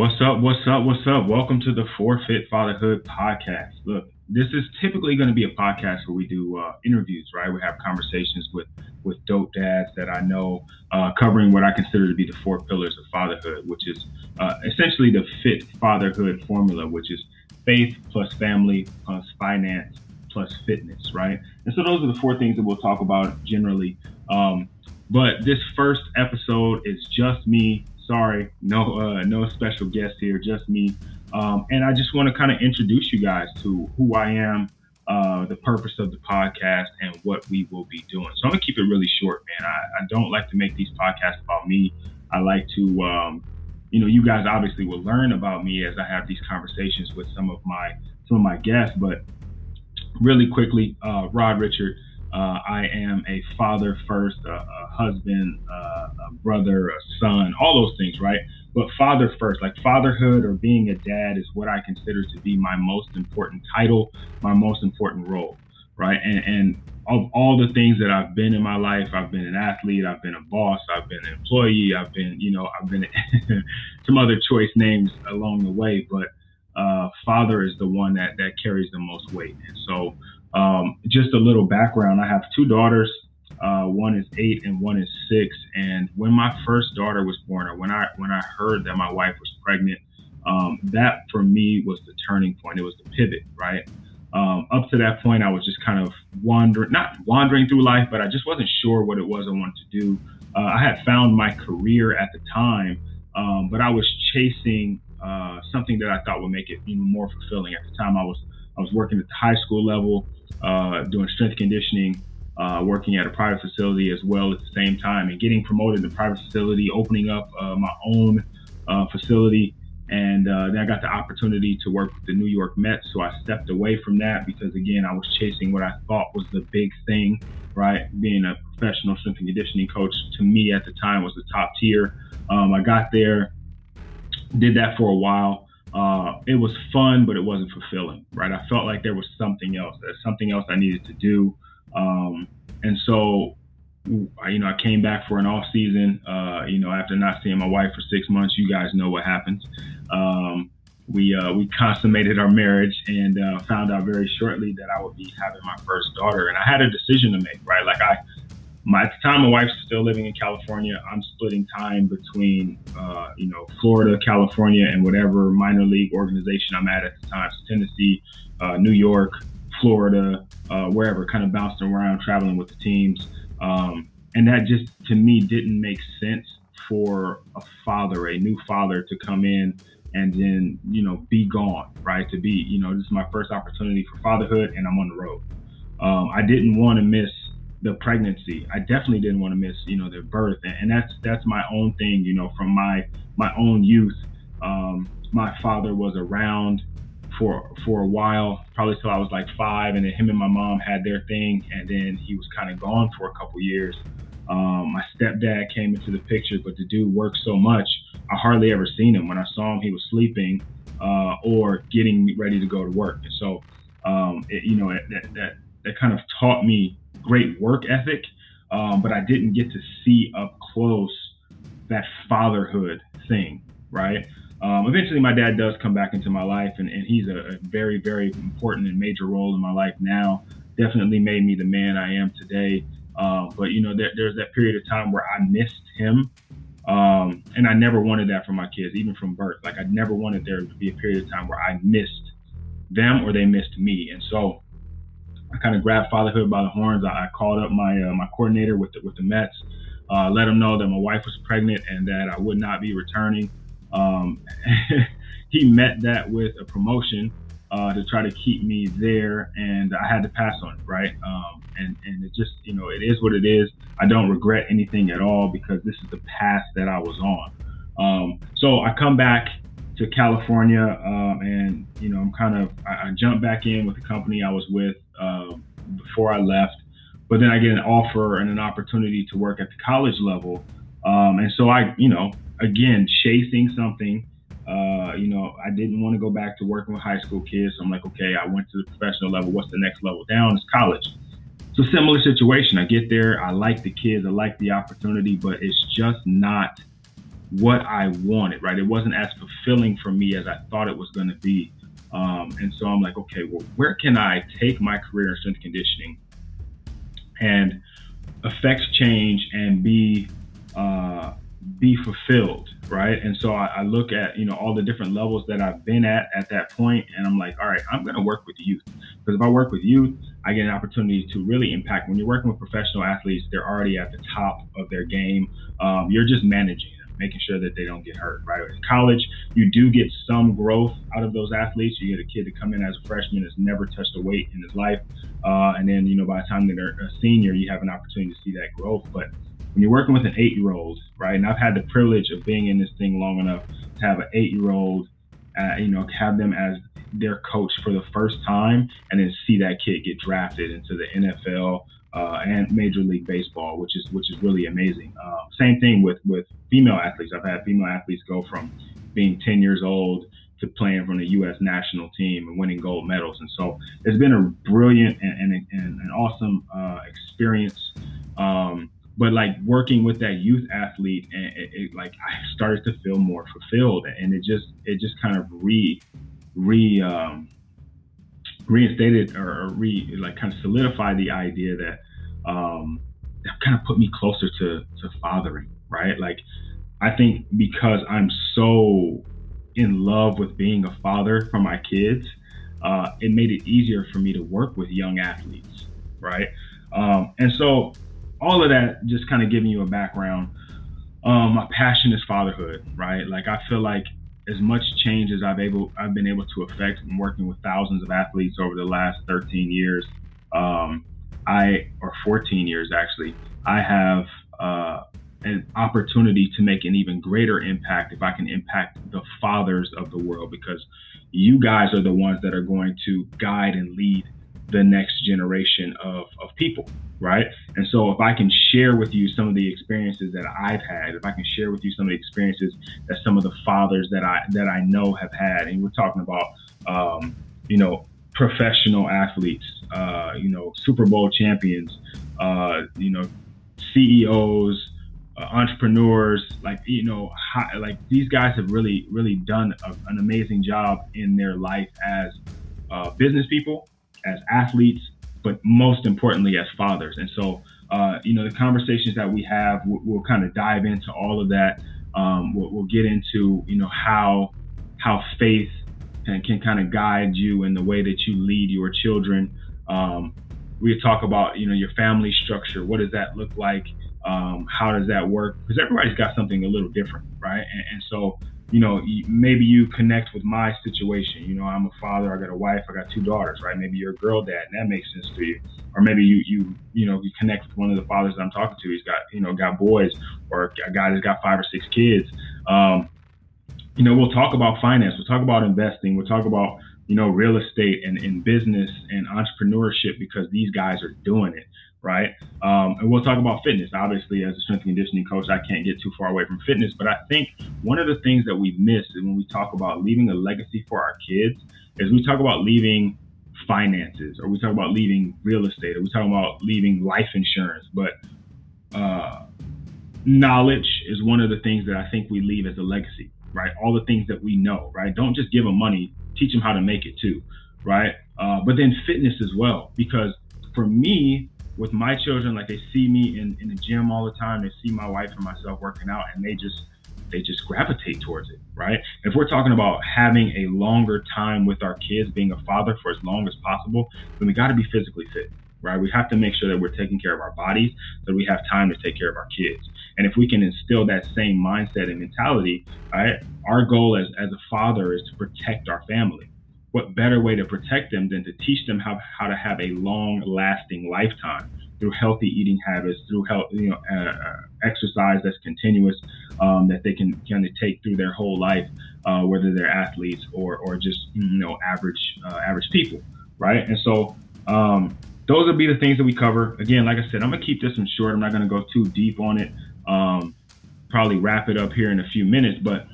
What's up? What's up? What's up? Welcome to the Four Fit Fatherhood podcast. Look, this is typically going to be a podcast where we do uh, interviews, right? We have conversations with with dope dads that I know, uh, covering what I consider to be the four pillars of fatherhood, which is uh, essentially the fit fatherhood formula, which is faith plus family plus finance plus fitness, right? And so those are the four things that we'll talk about generally. Um, but this first episode is just me sorry, no uh, no special guest here, just me. Um, and I just want to kind of introduce you guys to who I am, uh, the purpose of the podcast, and what we will be doing. So I'm gonna keep it really short, man. I, I don't like to make these podcasts about me. I like to, um, you know, you guys obviously will learn about me as I have these conversations with some of my some of my guests. But really quickly, uh, Rod Richard. Uh, I am a father first, a, a husband, uh, a brother, a son, all those things, right? But father first, like fatherhood or being a dad is what I consider to be my most important title, my most important role, right? And, and of all the things that I've been in my life, I've been an athlete, I've been a boss, I've been an employee, I've been, you know, I've been some other choice names along the way, but uh, father is the one that that carries the most weight. And so um, just a little background I have two daughters. Uh, one is eight and one is six. And when my first daughter was born, or when I when I heard that my wife was pregnant, um, that for me was the turning point. It was the pivot, right? Um, up to that point, I was just kind of wandering, not wandering through life, but I just wasn't sure what it was I wanted to do. Uh, I had found my career at the time, um, but I was chasing uh, something that I thought would make it even more fulfilling. At the time, I was I was working at the high school level uh, doing strength conditioning, uh, working at a private facility as well at the same time, and getting promoted in the private facility, opening up uh, my own uh, facility. And uh, then I got the opportunity to work with the New York Mets. So I stepped away from that because, again, I was chasing what I thought was the big thing, right? Being a professional strength and conditioning coach to me at the time was the top tier. Um, I got there, did that for a while uh, it was fun, but it wasn't fulfilling, right? I felt like there was something else. There's something else I needed to do. Um, and so, you know, I came back for an off season. Uh, you know, after not seeing my wife for six months, you guys know what happens. Um, we uh, we consummated our marriage and uh, found out very shortly that I would be having my first daughter. And I had a decision to make, right? Like I my at the time my wife's still living in California. I'm splitting time between uh, you know Florida, California, and whatever minor league organization I'm at at the time. So Tennessee, uh, New York, Florida, uh, wherever, kind of bouncing around, traveling with the teams. Um, and that just to me didn't make sense for a father, a new father, to come in and then you know be gone, right? To be you know this is my first opportunity for fatherhood, and I'm on the road. Um, I didn't want to miss the pregnancy. I definitely didn't want to miss, you know, their birth, and, and that's that's my own thing, you know, from my my own youth. Um, my father was around for for a while, probably till I was like five, and then him and my mom had their thing, and then he was kind of gone for a couple years. Um, my stepdad came into the picture, but the dude worked so much, I hardly ever seen him. When I saw him, he was sleeping uh, or getting ready to go to work. And so, um, it, you know, that, that that kind of taught me great work ethic, um, but I didn't get to see up close that fatherhood thing, right? Um, eventually, my dad does come back into my life, and, and he's a, a, very, very important and major role in my life now. Definitely made me the man I am today. Uh, but you know, there, there's that period of time where I missed him, um, and I never wanted that for my kids, even from birth. Like I never wanted there to be a period of time where I missed them or they missed me. And so, I kind of grabbed fatherhood by the horns. I, I called up my uh, my coordinator with the, with the Mets, uh, let him know that my wife was pregnant and that I would not be returning. Um, he met that with a promotion uh, to try to keep me there, and I had to pass on it, right? Um, and and it just you know it is what it is. I don't regret anything at all because this is the path that I was on. Um, so I come back to California, um, and you know, I'm kind of I, I jumped back in with the company I was with uh, before I left, but then I get an offer and an opportunity to work at the college level, um, and so I, you know, again chasing something. Uh, you know, I didn't want to go back to working with high school kids. So I'm like, okay, I went to the professional level. What's the next level down? It's college. It's a similar situation. I get there. I like the kids. I like the opportunity, but it's just not what I wanted, right? It wasn't as fulfilling for me as I thought it was going to be. Um, and so I'm like, okay, well, where can I take my career in strength conditioning and affect change and be uh, be fulfilled, right? And so I, I, look at you know all the different levels that I've been at at that point, and I'm like, all right, I'm going to work with youth because if I work with youth, I get an opportunity to really impact. When you're working with professional athletes, they're already at the top of their game. Um, you're just managing them, making sure that they don't get hurt, right? In college, you do get some growth out of those athletes. You get a kid to come in as a freshman has never touched a weight in his life, uh, and then you know by the time they're a senior, you have an opportunity to see that growth, but when you're working with an eight year old, right? And I've had the privilege of being in this thing long enough to have an eight year old, uh, you know, have them as their coach for the first time and then see that kid get drafted into the NFL uh, and Major League Baseball, which is which is really amazing. Uh, same thing with with female athletes. I've had female athletes go from being 10 years old to playing from the U.S. national team and winning gold medals. And so it's been a brilliant and, and, and an awesome uh, experience. Um, but like working with that youth athlete and it, it, like i started to feel more fulfilled and it just it just kind of re re um, reinstated or, re like kind of solidified the idea that um that kind of put me closer to to fathering right? Like i think because i'm so in love with being a father for my kids uh, it made it easier for me to work with young athletes right? Um, and so all of that just kind of giving you a background. Um, my passion is fatherhood, right? Like I feel like as much change as I've able I've been able to affect in working with thousands of athletes over the last 13 years, um, I or 14 years actually, I have uh, an opportunity to make an even greater impact if I can impact the fathers of the world because you guys are the ones that are going to guide and lead the next generation of, of people, right? And so if I can share with you some of the experiences that I've had, if I can share with you some of the experiences that some of the fathers that I that I know have had, and we're talking about um, you know professional athletes, uh, you know Super Bowl champions, uh, you know CEOs, uh, entrepreneurs, like you know, how, like these guys have really really done a, an amazing job in their life as uh, business people as athletes, but most importantly as fathers. And so, uh, you know, the conversations that we have, we'll, we'll kind of dive into all of that. Um, we'll, we'll, get into, you know, how how faith can, can kind of guide you in the way that you lead your children. Um, we talk about, you know, your family structure. What does that look like? Um, how does that work? Because everybody's got something a little different, right? And, and so you know, maybe you connect with my situation. You know, I'm a father, I got a wife, I got two daughters, right? Maybe you're a girl dad, and that makes sense to you. Or maybe you, you, you know, you connect with one of the fathers that I'm talking to. He's got, you know, got boys, or a guy that's got five or six kids. Um, you know, we'll talk about finance, we'll talk about investing, we'll talk about, you know, real estate and, and business and entrepreneurship because these guys are doing it right? Um, and we'll talk about fitness. Obviously, as a strength and conditioning coach, I can't get too far away from fitness, but I think one of the things that we miss when we talk about leaving a legacy for our kids is we talk about leaving finances, or we talk about leaving real estate, or we talk about leaving life insurance, but uh, knowledge is one of the things that I think we leave as a legacy, right? All the things that we know, right? Don't just give them money, teach them how to make it too, right? Uh, but then fitness as well, because for me, with my children, like they see me in, in the gym all the time, they see my wife and myself working out, and they just they just gravitate towards it, right? If we're talking about having a longer time with our kids, being a father for as long as possible, then we got to be physically fit, right? We have to make sure that we're taking care of our bodies so we have time to take care of our kids. And if we can instill that same mindset and mentality, right, our goal as, as a father is to protect our family what better way to protect them than to teach them how, how to have a long lasting lifetime through healthy eating habits, through health, you know, uh, uh, exercise that's continuous, um, that they can kind of take through their whole life, uh, whether they're athletes or, or just, you know, average, uh, average people. Right. And so, um, those will be the things that we cover. Again, like I said, I'm gonna keep this one short. I'm not gonna go too deep on it. Um, probably wrap it up here in a few minutes, but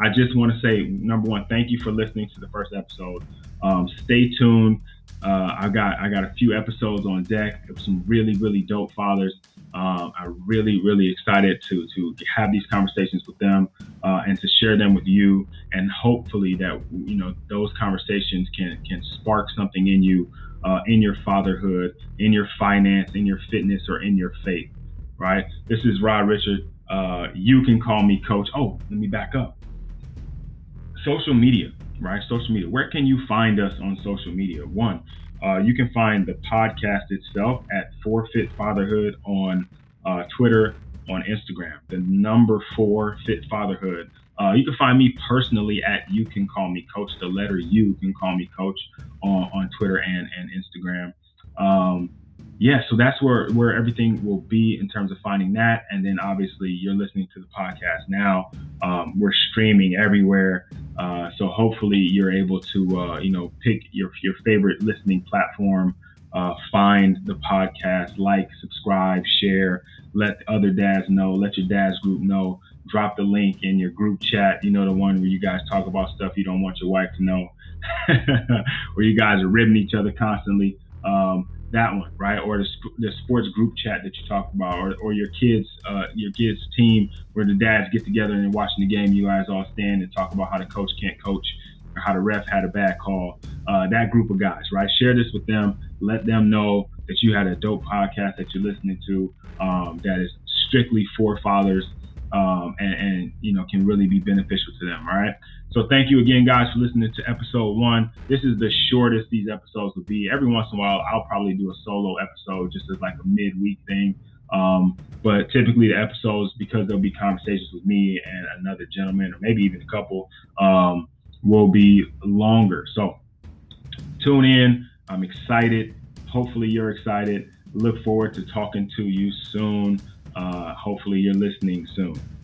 I just want to say, number one, thank you for listening to the first episode. Um, stay tuned. Uh, I got I got a few episodes on deck of some really really dope fathers. Um, I'm really, really excited to to have these conversations with them uh, and to share them with you, and hopefully that you know those conversations can can spark something in you, uh, in your fatherhood, in your finance, in your fitness, or in your faith. Right? This is Rod Richard. Uh, you can call me Coach. Oh, let me back up. Social media, right? Social media. Where can you find us on social media? One, uh, you can find the podcast itself at Four Fit Fatherhood on uh, Twitter, on Instagram. The number four Fit Fatherhood. Uh, you can find me personally at You Can Call Me Coach. The letter U can call me Coach on, on Twitter and, and Instagram. Um, yeah, so that's where where everything will be in terms of finding that, and then obviously you're listening to the podcast now. Um, we're streaming everywhere, uh, so hopefully you're able to uh, you know pick your your favorite listening platform, uh, find the podcast, like, subscribe, share, let other dads know, let your dads group know. Drop the link in your group chat. You know the one where you guys talk about stuff you don't want your wife to know, where you guys are ribbing each other constantly. Um, that one, right? Or the, the sports group chat that you talk about, or, or your kids, uh, your kids team where the dads get together and watching the game. You guys all stand and talk about how the coach can't coach or how the ref had a bad call. Uh, that group of guys, right? Share this with them. Let them know that you had a dope podcast that you're listening to um, that is strictly for fathers um, and, and, you know can really be beneficial to them. All right. So thank you again, guys, for listening to episode one. This is the shortest these episodes will be. Every once in a while, I'll probably do a solo episode just as like a midweek thing. Um, but typically, the episodes, because there'll be conversations with me and another gentleman, or maybe even a couple, um, will be longer. So tune in. I'm excited. Hopefully, you're excited. Look forward to talking to you soon. Uh, hopefully, you're listening soon.